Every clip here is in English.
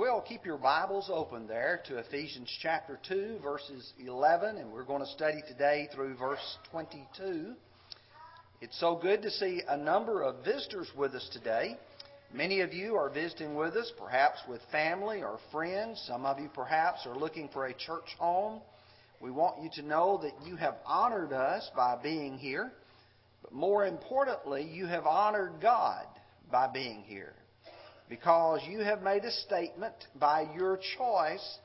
will, keep your Bibles open there to Ephesians chapter 2, verses 11, and we're going to study today through verse 22. It's so good to see a number of visitors with us today. Many of you are visiting with us, perhaps with family or friends. Some of you perhaps are looking for a church home. We want you to know that you have honored us by being here, but more importantly, you have honored God by being here because you have made a statement by your choice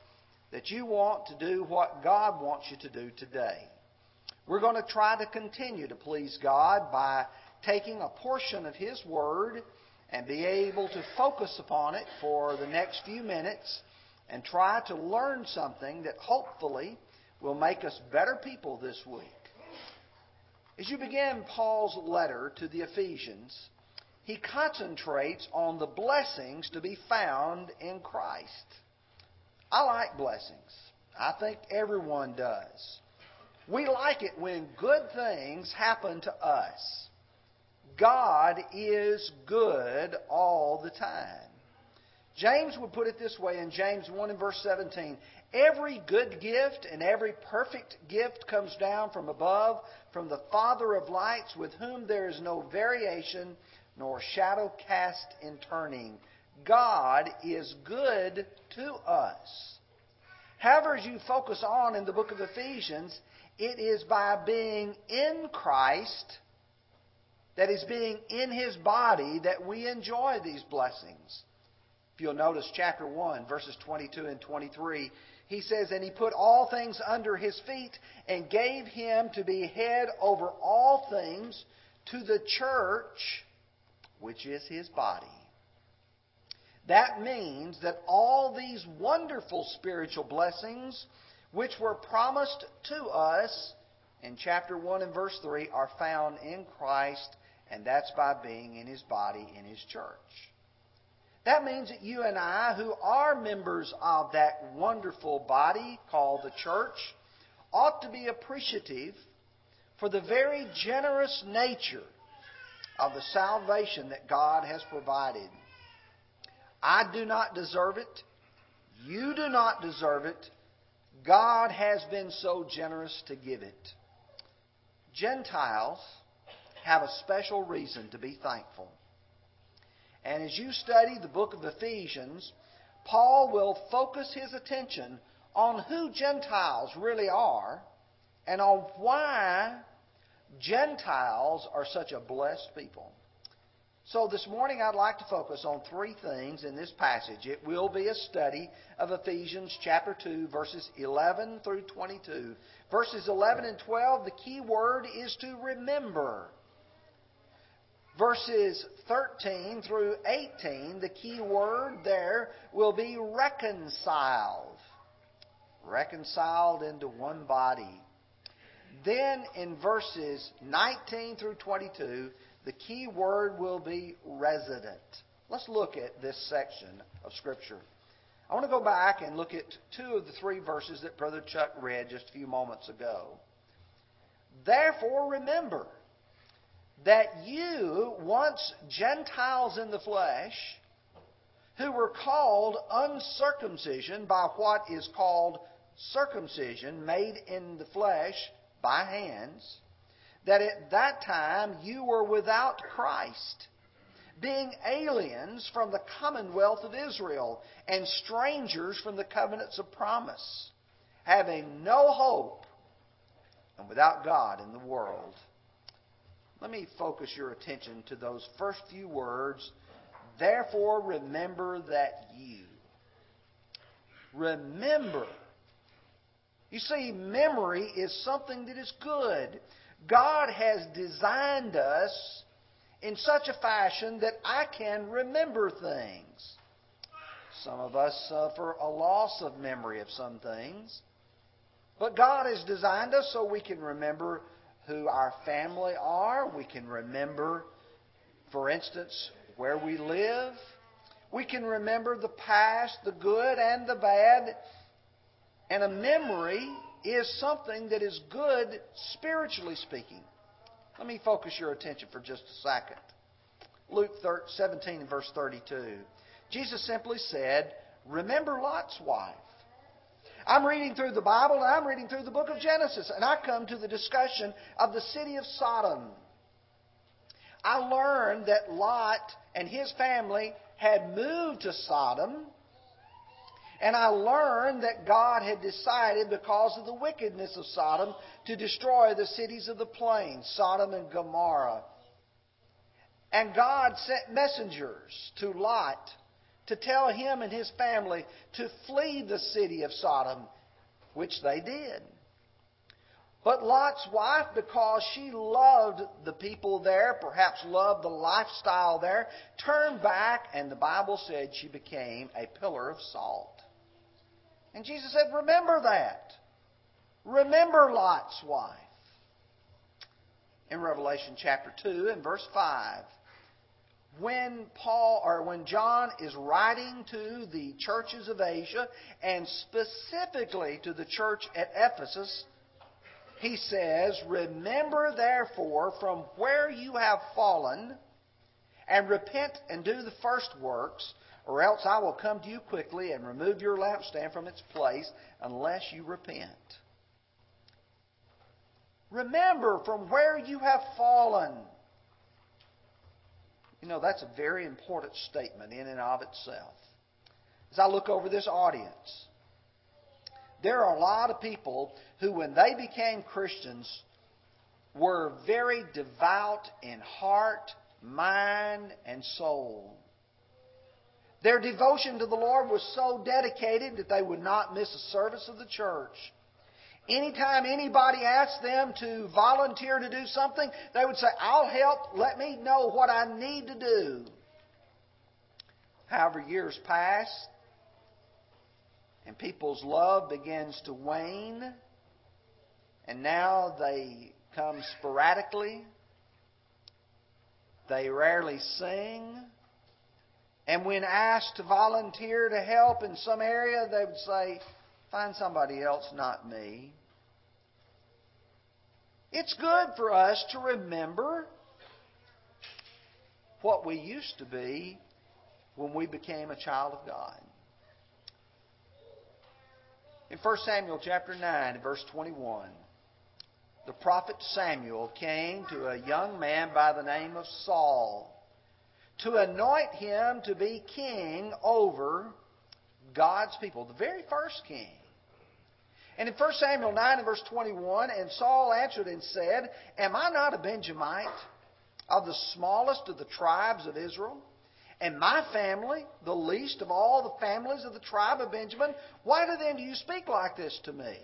that you want to do what God wants you to do today. We're going to try to continue to please God by taking a portion of His Word and be able to focus upon it for the next few minutes and try to learn something that hopefully will make us better people this week. As you begin Paul's letter to the Ephesians, he concentrates on the blessings to be found in Christ. I like blessings. I think everyone does. We like it when good things happen to us. God is good all the time. James would put it this way in James 1 and verse 17 Every good gift and every perfect gift comes down from above, from the Father of lights, with whom there is no variation nor shadow cast in turning. God is good to us. However, as you focus on in the book of Ephesians, it is by being in Christ, that is, being in His body, that we enjoy these blessings. If you'll notice chapter 1, verses 22 and 23, he says, And he put all things under his feet and gave him to be head over all things to the church, which is his body. That means that all these wonderful spiritual blessings, which were promised to us in chapter 1 and verse 3, are found in Christ, and that's by being in his body, in his church. That means that you and I, who are members of that wonderful body called the church, ought to be appreciative for the very generous nature of the salvation that God has provided. I do not deserve it. You do not deserve it. God has been so generous to give it. Gentiles have a special reason to be thankful. And as you study the book of Ephesians, Paul will focus his attention on who Gentiles really are and on why Gentiles are such a blessed people. So this morning I'd like to focus on three things in this passage. It will be a study of Ephesians chapter 2 verses 11 through 22. Verses 11 and 12, the key word is to remember. Verses 13 through 18, the key word there will be reconciled. Reconciled into one body. Then in verses 19 through 22, the key word will be resident. Let's look at this section of Scripture. I want to go back and look at two of the three verses that Brother Chuck read just a few moments ago. Therefore, remember that you, once Gentiles in the flesh, who were called uncircumcision by what is called circumcision made in the flesh, by hands, that at that time you were without Christ, being aliens from the commonwealth of Israel and strangers from the covenants of promise, having no hope and without God in the world. Let me focus your attention to those first few words. Therefore, remember that you. Remember you see, memory is something that is good. God has designed us in such a fashion that I can remember things. Some of us suffer a loss of memory of some things. But God has designed us so we can remember who our family are. We can remember, for instance, where we live. We can remember the past, the good and the bad. And a memory is something that is good spiritually speaking. Let me focus your attention for just a second. Luke 17 verse 32. Jesus simply said, remember Lot's wife. I'm reading through the Bible and I'm reading through the book of Genesis, and I come to the discussion of the city of Sodom. I learned that Lot and his family had moved to Sodom, and I learned that God had decided, because of the wickedness of Sodom, to destroy the cities of the plain, Sodom and Gomorrah. And God sent messengers to Lot to tell him and his family to flee the city of Sodom, which they did. But Lot's wife, because she loved the people there, perhaps loved the lifestyle there, turned back, and the Bible said she became a pillar of salt. And Jesus said, Remember that. Remember Lot's wife. In Revelation chapter 2 and verse 5, when Paul or when John is writing to the churches of Asia and specifically to the church at Ephesus, he says, Remember therefore from where you have fallen, and repent and do the first works, or else I will come to you quickly and remove your lampstand from its place unless you repent. Remember from where you have fallen. You know, that's a very important statement in and of itself. As I look over this audience, there are a lot of people who, when they became Christians, were very devout in heart, mind, and soul. Their devotion to the Lord was so dedicated that they would not miss a service of the church. Anytime anybody asked them to volunteer to do something, they would say, I'll help. Let me know what I need to do. However, years pass, and people's love begins to wane, and now they come sporadically. They rarely sing. And when asked to volunteer to help in some area, they would say, Find somebody else, not me. It's good for us to remember what we used to be when we became a child of God. In 1 Samuel chapter 9, verse 21, the prophet Samuel came to a young man by the name of Saul to anoint him to be king over God's people, the very first king. And in 1 Samuel 9 and verse 21, and Saul answered and said, Am I not a Benjamite of the smallest of the tribes of Israel? And my family, the least of all the families of the tribe of Benjamin, why then do you speak like this to me?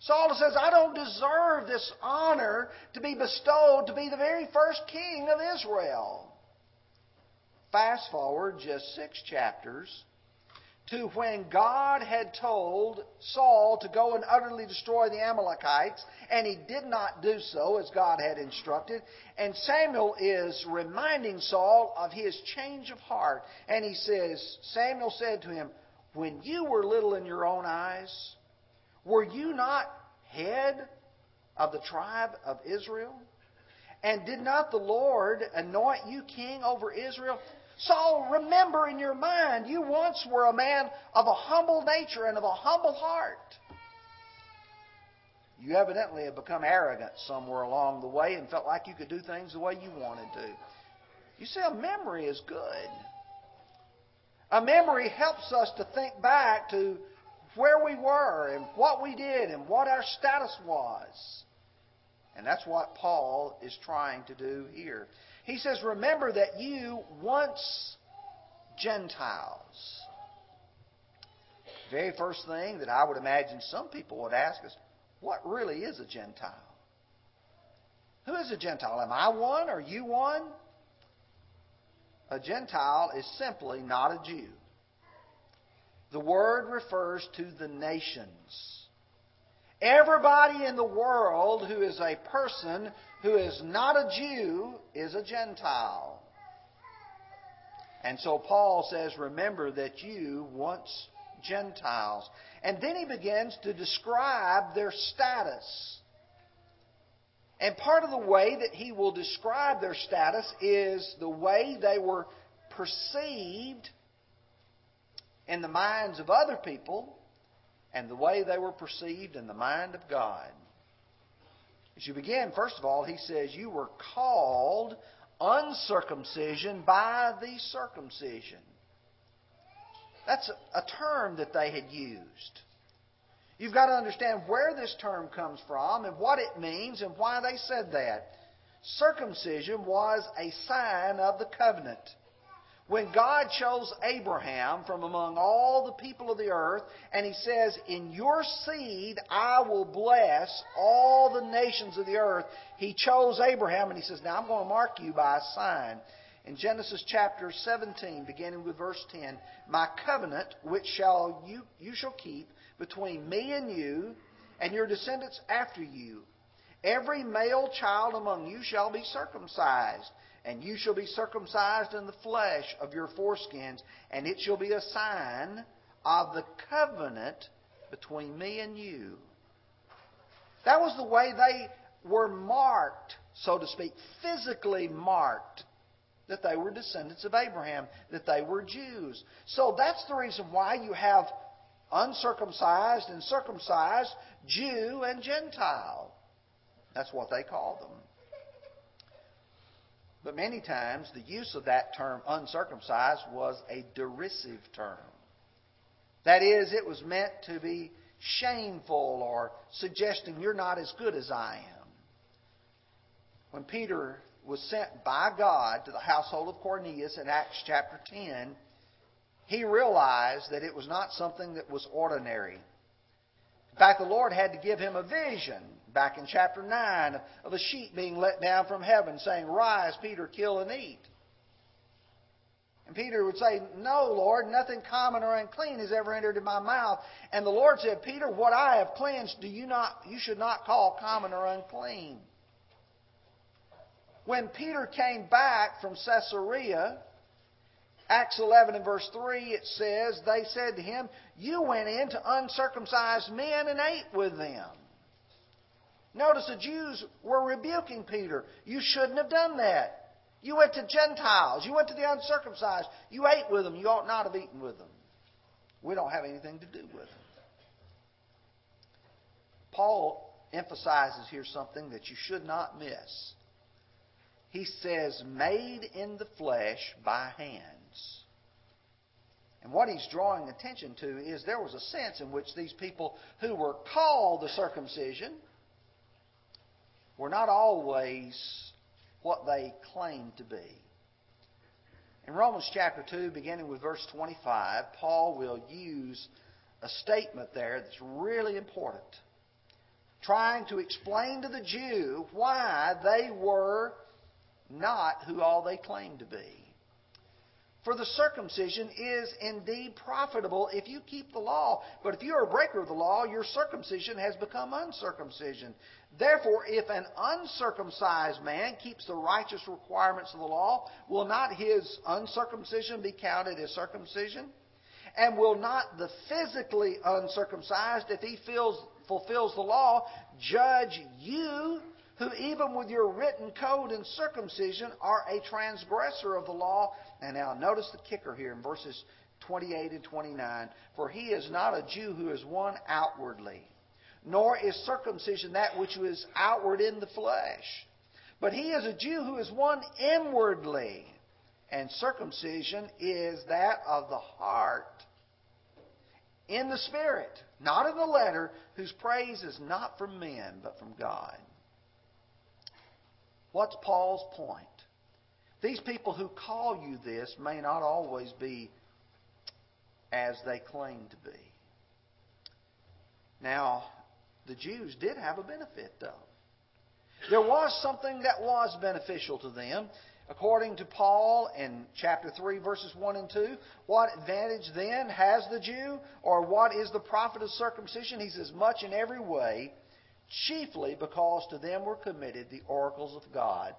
Saul says, I don't deserve this honor to be bestowed to be the very first king of Israel. Fast forward just six chapters to when God had told Saul to go and utterly destroy the Amalekites, and he did not do so as God had instructed. And Samuel is reminding Saul of his change of heart. And he says, Samuel said to him, When you were little in your own eyes, were you not head of the tribe of Israel? And did not the Lord anoint you king over Israel? Saul, remember in your mind, you once were a man of a humble nature and of a humble heart. You evidently have become arrogant somewhere along the way and felt like you could do things the way you wanted to. You see, a memory is good. A memory helps us to think back to where we were and what we did and what our status was. And that's what Paul is trying to do here. He says, Remember that you once Gentiles. Very first thing that I would imagine some people would ask is, What really is a Gentile? Who is a Gentile? Am I one? Are you one? A Gentile is simply not a Jew. The word refers to the nations. Everybody in the world who is a person who is not a Jew is a Gentile. And so Paul says, Remember that you once Gentiles. And then he begins to describe their status. And part of the way that he will describe their status is the way they were perceived in the minds of other people and the way they were perceived in the mind of God. As you begin, first of all, he says, You were called uncircumcision by the circumcision. That's a, term that they had used. You've got to understand where this term comes from and what it means and why they said that. Circumcision was a sign of the covenant. When God chose Abraham from among all the people of the earth, and He says, In your seed I will bless all the nations of the earth, He chose Abraham, and He says, Now I'm going to mark you by a sign. In Genesis chapter 17, beginning with verse 10, My covenant, which shall you, you shall keep between me and you, and your descendants after you. Every male child among you shall be circumcised and you shall be circumcised in the flesh of your foreskins, and it shall be a sign of the covenant between me and you. That was the way they were marked, so to speak, physically marked, that they were descendants of Abraham, that they were Jews. So that's the reason why you have uncircumcised and circumcised, Jew and Gentile. That's what they call them. But many times the use of that term uncircumcised was a derisive term. That is, it was meant to be shameful or suggesting you're not as good as I am. When Peter was sent by God to the household of Cornelius in Acts chapter 10, he realized that it was not something that was ordinary. In fact, the Lord had to give him a vision back in chapter 9 of a sheep being let down from heaven saying, Rise, Peter, kill and eat. And Peter would say, No, Lord, nothing common or unclean has ever entered in my mouth. And the Lord said, Peter, what I have cleansed, do you not you should not call common or unclean. When Peter came back from Caesarea, Acts 11 and verse 3, it says, They said to him, You went in to uncircumcised men and ate with them. Notice the Jews were rebuking Peter. You shouldn't have done that. You went to Gentiles. You went to the uncircumcised. You ate with them. You ought not have eaten with them. We don't have anything to do with them. Paul emphasizes here something that you should not miss. He says, made in the flesh by hands. And what he's drawing attention to is there was a sense in which these people who were called the circumcision were not always what they claimed to be. In Romans chapter 2, beginning with verse 25, Paul will use a statement there that's really important, trying to explain to the Jew why they were not who all they claimed to be. For the circumcision is indeed profitable if you keep the law. But if you are a breaker of the law, your circumcision has become uncircumcision. Therefore, if an uncircumcised man keeps the righteous requirements of the law, will not his uncircumcision be counted as circumcision? And will not the physically uncircumcised, if he fulfills the law, judge you who even with your written code and circumcision are a transgressor of the law. And now notice the kicker here in verses 28 and 29. For he is not a Jew who is one outwardly, nor is circumcision that which is outward in the flesh. But he is a Jew who is one inwardly, and circumcision is that of the heart in the spirit, not in the letter, whose praise is not from men, but from God. What's Paul's point? These people who call you this may not always be as they claim to be. Now, the Jews did have a benefit, though. There was something that was beneficial to them. According to Paul in chapter 3, verses 1 and 2, what advantage then has the Jew? Or what is the profit of circumcision? He says, much in every way chiefly because to them were committed the oracles of God.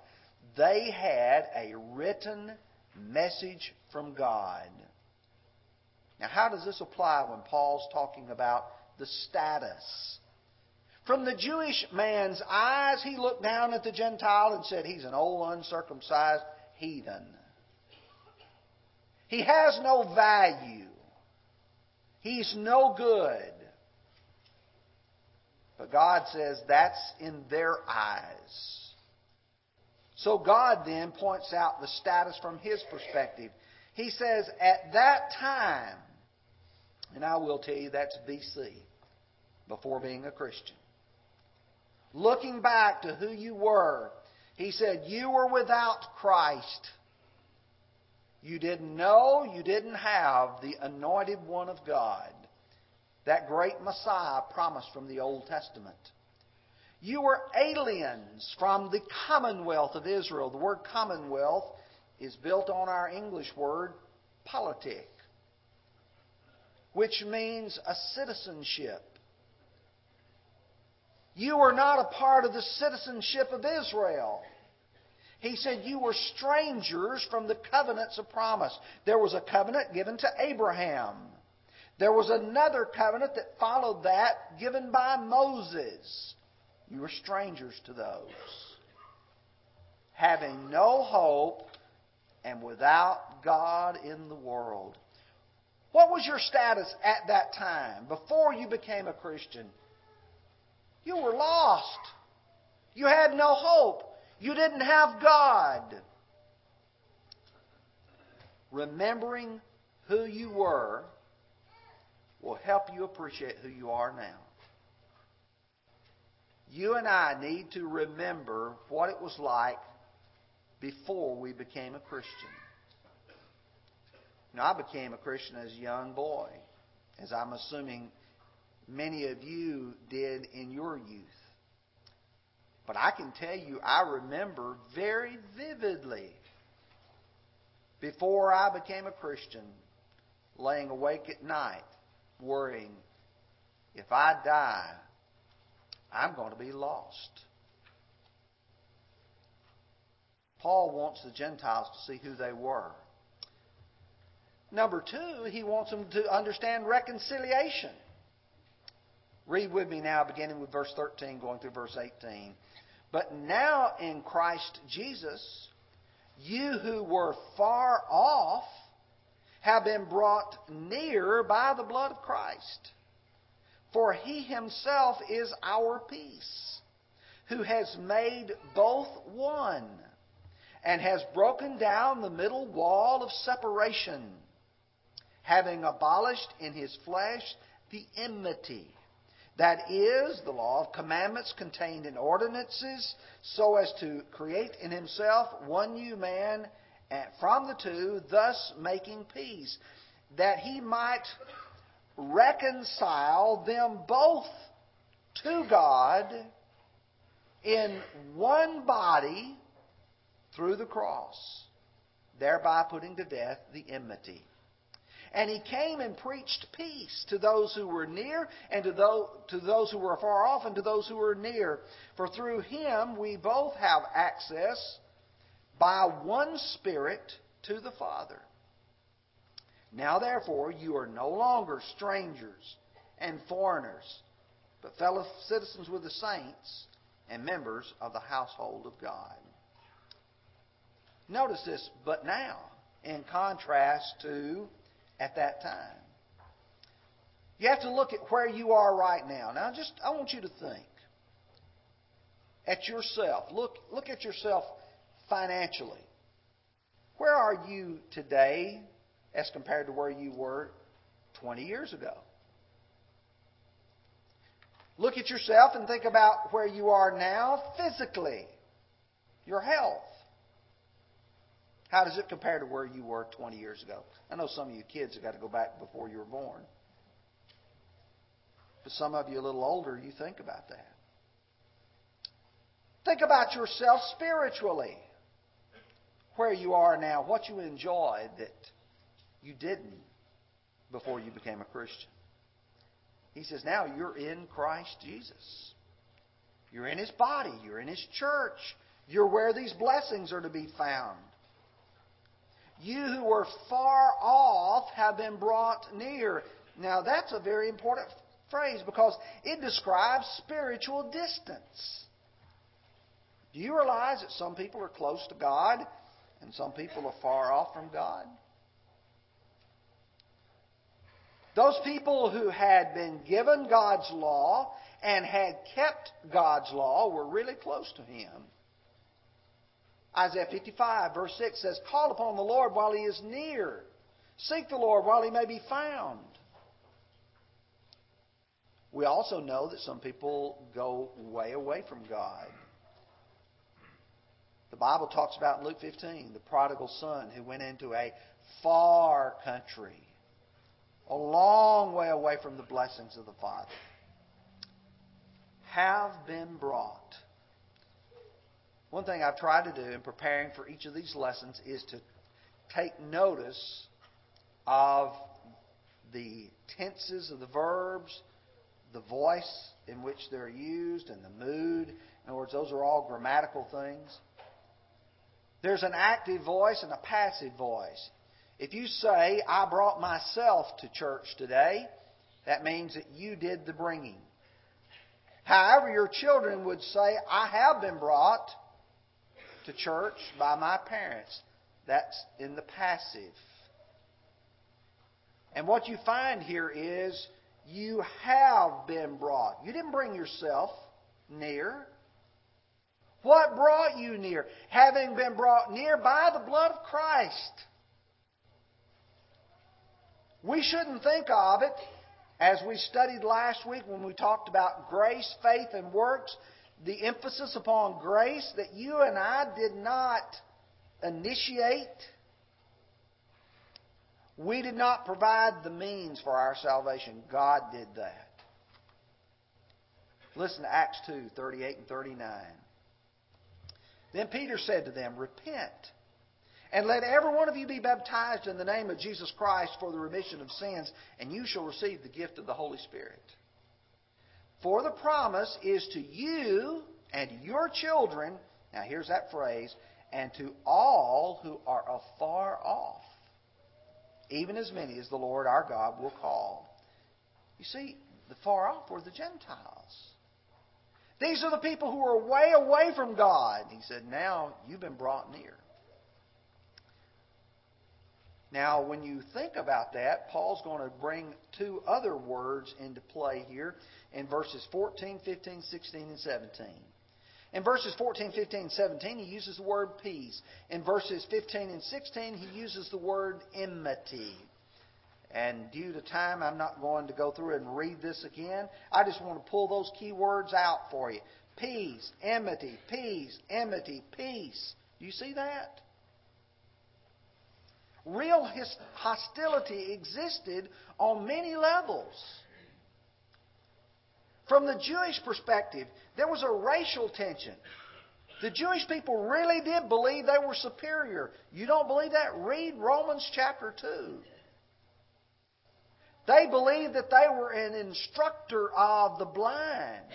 They had a written message from God. Now, how does this apply when Paul's talking about the status? From the Jewish man's eyes, he looked down at the Gentile and said, He's an old uncircumcised heathen. He has no value. He's no good. But God says that's in their eyes. So God then points out the status from his perspective. He says, at that time, and I will tell you that's BC, before being a Christian. Looking back to who you were, he said, You were without Christ. You didn't know, you didn't have the anointed one of God, that great Messiah promised from the Old Testament. You were aliens from the commonwealth of Israel. The word commonwealth is built on our English word politic, which means a citizenship. You were not a part of the citizenship of Israel. He said, You were strangers from the covenants of promise. There was a covenant given to Abraham. There was another covenant that followed that given by Moses. You were strangers to those. Having no hope and without God in the world. What was your status at that time, before you became a Christian? You were lost. You had no hope. You didn't have God. Remembering who you were will help you appreciate who you are now. You and I need to remember what it was like before we became a Christian. Now, I became a Christian as a young boy, as I'm assuming many of you did in your youth. But I can tell you, I remember very vividly before I became a Christian, laying awake at night, worrying, if I die, I'm going to be lost. Paul wants the Gentiles to see who they were. Number two, he wants them to understand reconciliation. Read with me now, beginning with verse 13, going through verse 18. But now in Christ Jesus, you who were far off have been brought near by the blood of Christ. For he himself is our peace, who has made both one, and has broken down the middle wall of separation, having abolished in his flesh the enmity that is, the law of commandments contained in ordinances, so as to create in himself one new man from the two, thus making peace, that he might reconcile them both to God in one body through the cross, thereby putting to death the enmity. And he came and preached peace to those who were near and to those, to those who were far off and to those who were near. For through him we both have access by one Spirit to the Father. Now therefore you are no longer strangers and foreigners, but fellow citizens with the saints and members of the household of God. Notice this, but now, in contrast to at that time. You have to look at where you are right now. Now, just I want you to think at yourself. Look, look at yourself financially. Where are you today as compared to where you were 20 years ago? Look at yourself and think about where you are now physically, your health. How does it compare to where you were 20 years ago? I know some of you kids have got to go back before you were born. But some of you a little older, you think about that. Think about yourself spiritually. Where you are now, what you enjoyed that you didn't before you became a Christian. He says, now you're in Christ Jesus. You're in His body. You're in His church. You're where these blessings are to be found. You who were far off have been brought near. Now, that's a very important phrase because it describes spiritual distance. Do you realize that some people are close to God and some people are far off from God? Those people who had been given God's law and had kept God's law were really close to Him. Isaiah 55, verse 6 says, Call upon the Lord while He is near. Seek the Lord while He may be found. We also know that some people go way away from God. The Bible talks about in Luke 15 the prodigal son who went into a far country, a long way away from the blessings of the Father. Have been brought. One thing I've tried to do in preparing for each of these lessons is to take notice of the tenses of the verbs, the voice in which they're used, and the mood. In other words, those are all grammatical things. There's an active voice and a passive voice. If you say, I brought myself to church today, that means that you did the bringing. However, your children would say, I have been brought to church by my parents. That's in the passive. And what you find here is you have been brought. You didn't bring yourself near. What brought you near? Having been brought near by the blood of Christ. We shouldn't think of it as we studied last week when we talked about grace, faith, and works, the emphasis upon grace that you and I did not initiate. We did not provide the means for our salvation. God did that. Listen to Acts 2 38 and 39. Then Peter said to them, Repent, and let every one of you be baptized in the name of Jesus Christ for the remission of sins, and you shall receive the gift of the Holy Spirit. For the promise is to you and your children, now here's that phrase, and to all who are afar off, even as many as the Lord our God will call. You see, the far off were the Gentiles. These are the people who are way away from God. He said, Now you've been brought near. Now, when you think about that, Paul's going to bring two other words into play here in verses 14, 15, 16, and 17. In verses 14, 15, and 17, he uses the word peace. In verses 15 and 16, he uses the word enmity. And due to time, I'm not going to go through and read this again. I just want to pull those key words out for you. Peace, enmity, peace, enmity, peace. Do you see that? Real hostility existed on many levels. From the Jewish perspective, there was a racial tension. The Jewish people really did believe they were superior. You don't believe that? Read Romans chapter 2. They believed that they were an instructor of the blind.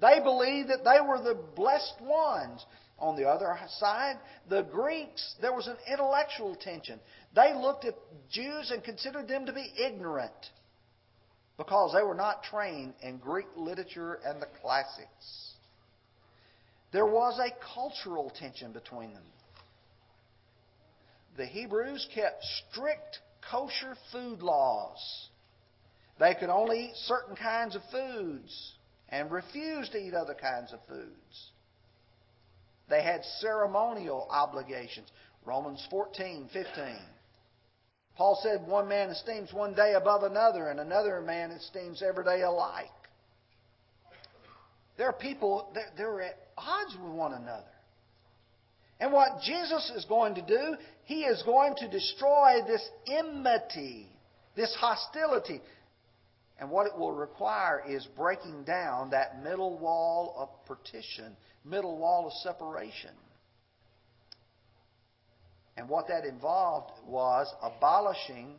They believed that they were the blessed ones. On the other side, the Greeks, there was an intellectual tension. They looked at Jews and considered them to be ignorant because they were not trained in Greek literature and the classics. There was a cultural tension between them. The Hebrews kept strict kosher food laws. They could only eat certain kinds of foods and refuse to eat other kinds of foods. They had ceremonial obligations. Romans 14, 15. Paul said one man esteems one day above another, and another man esteems every day alike. There are people, they're at odds with one another. And what Jesus is going to do, he is going to destroy this enmity, this hostility. And what it will require is breaking down that middle wall of partition, middle wall of separation. And what that involved was abolishing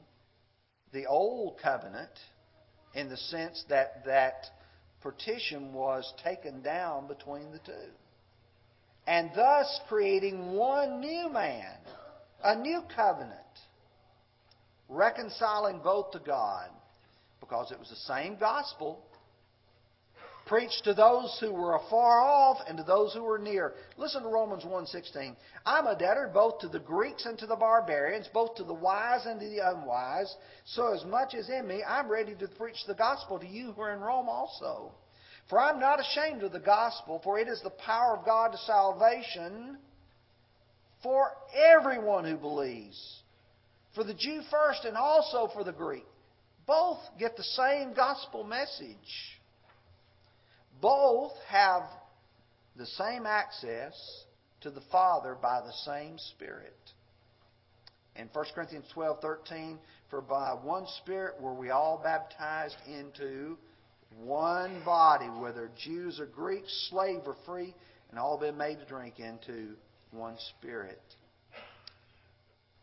the old covenant in the sense that that partition was taken down between the two and thus creating one new man, a new covenant, reconciling both to God, because it was the same gospel preached to those who were afar off and to those who were near. Listen to Romans 1:16. I'm a debtor both to the Greeks and to the barbarians, both to the wise and to the unwise. So as much as in me, I'm ready to preach the gospel to you who are in Rome also. For I'm not ashamed of the gospel, for it is the power of God to salvation for everyone who believes. For the Jew first and also for the Greek. Both get the same gospel message. Both have the same access to the Father by the same Spirit. In 1 Corinthians 12:13, for by one Spirit were we all baptized into one body, whether Jews or Greeks, slave or free, and all been made to drink into one Spirit.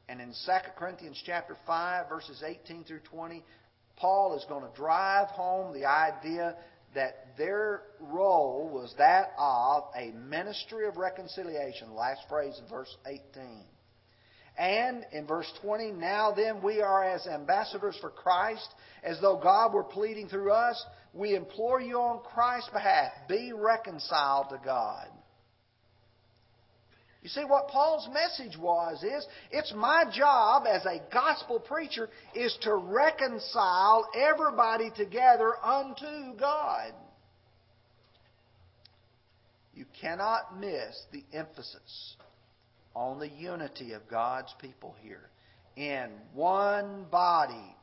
And in 2 Corinthians chapter 5, verses 18 through 20, Paul is going to drive home the idea that their role was that of a ministry of reconciliation. Last phrase verse 18. And in verse 20, now then we are as ambassadors for Christ, as though God were pleading through us. We implore you on Christ's behalf, be reconciled to God. You see, what Paul's message was is it's my job as a gospel preacher is to reconcile everybody together unto God. You cannot miss the emphasis on the unity of God's people here. In one body.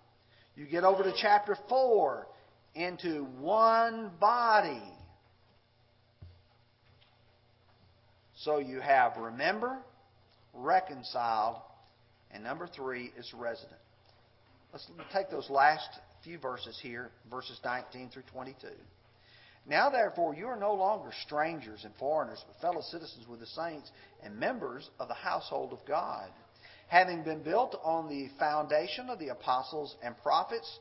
You get over to chapter 4, into one body. So you have remember, reconciled, and number three is resident. Let's take those last few verses here, verses 19 through 22. Now, therefore, you are no longer strangers and foreigners, but fellow citizens with the saints and members of the household of God, having been built on the foundation of the apostles and prophets,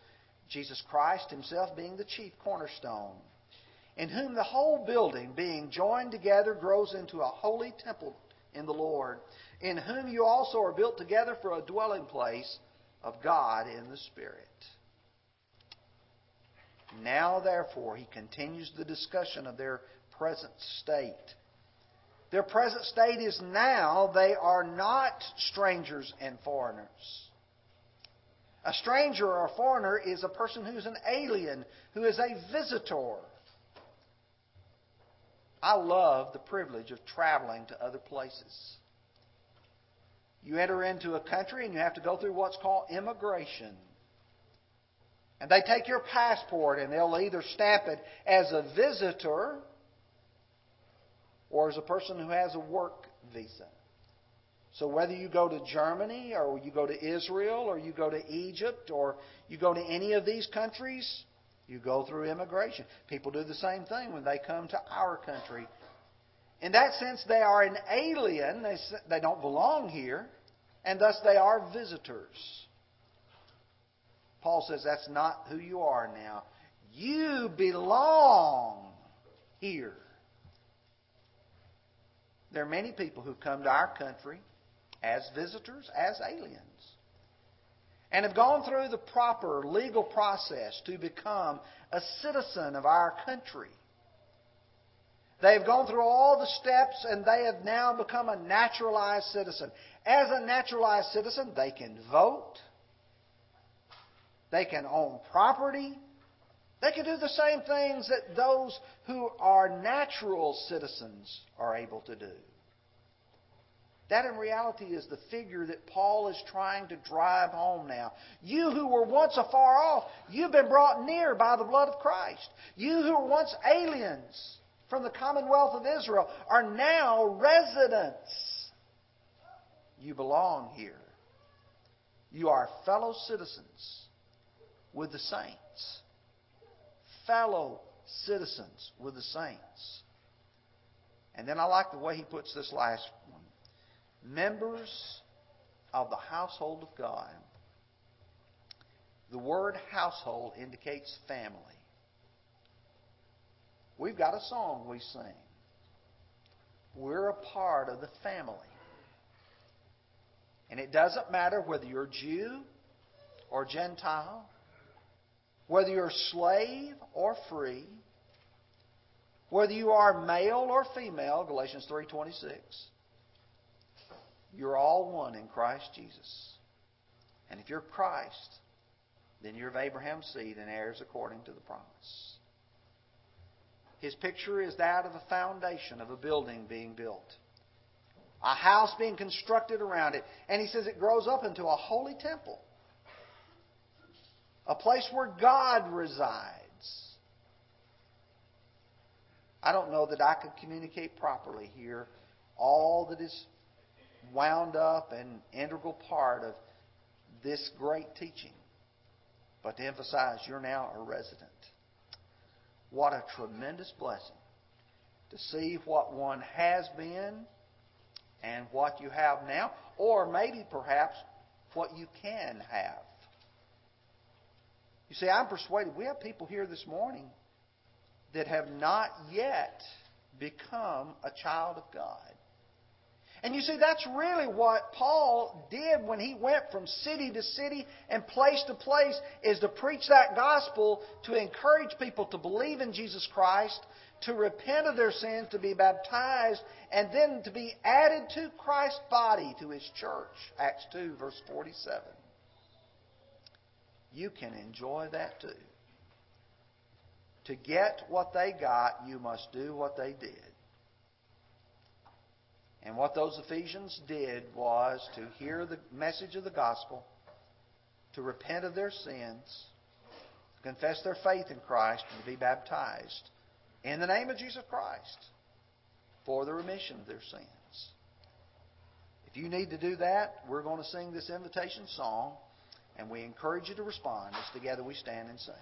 Jesus Christ himself being the chief cornerstone in whom the whole building, being joined together, grows into a holy temple in the Lord, in whom you also are built together for a dwelling place of God in the Spirit. Now, therefore, he continues the discussion of their present state. Their present state is now they are not strangers and foreigners. A stranger or a foreigner is a person who's an alien, who is a visitor. I love the privilege of traveling to other places. You enter into a country and you have to go through what's called immigration. And they take your passport and they'll either stamp it as a visitor or as a person who has a work visa. So whether you go to Germany or you go to Israel or you go to Egypt or you go to any of these countries, you go through immigration. People do the same thing when they come to our country. In that sense, they are an alien. They, they don't belong here, and thus they are visitors. Paul says that's not who you are now. You belong here. There are many people who come to our country as visitors, as aliens and have gone through the proper legal process to become a citizen of our country. They have gone through all the steps and they have now become a naturalized citizen. As a naturalized citizen, they can vote, they can own property, they can do the same things that those who are natural citizens are able to do. That in reality is the figure that Paul is trying to drive home now. You who were once afar off, you've been brought near by the blood of Christ. You who were once aliens from the commonwealth of Israel are now residents. You belong here. You are fellow citizens with the saints. Fellow citizens with the saints. And then I like the way he puts this last members of the household of God. The word household indicates family. We've got a song we sing. We're a part of the family. And it doesn't matter whether you're Jew or Gentile, whether you're slave or free, Whether you are male or female, Galatians 3:26, you're all one in Christ Jesus. And if you're Christ, then you're of Abraham's seed and heirs according to the promise. His picture is that of a foundation of a building being built, a house being constructed around it. And he says it grows up into a holy temple, a place where God resides. I don't know that I could communicate properly here all that is wound up and integral part of this great teaching. But to emphasize, you're now a resident. What a tremendous blessing to see what one has been and what you have now, or maybe perhaps what you can have. You see, I'm persuaded we have people here this morning that have not yet become a child of God. And you see, that's really what Paul did when he went from city to city and place to place, is to preach that gospel, to encourage people to believe in Jesus Christ, to repent of their sins, to be baptized, and then to be added to Christ's body, to his church. Acts 2, verse 47. You can enjoy that too. To get what they got, you must do what they did. And what those Ephesians did was to hear the message of the gospel, to repent of their sins, confess their faith in Christ, and to be baptized in the name of Jesus Christ for the remission of their sins. If you need to do that, we're going to sing this invitation song, and we encourage you to respond as together we stand and sing.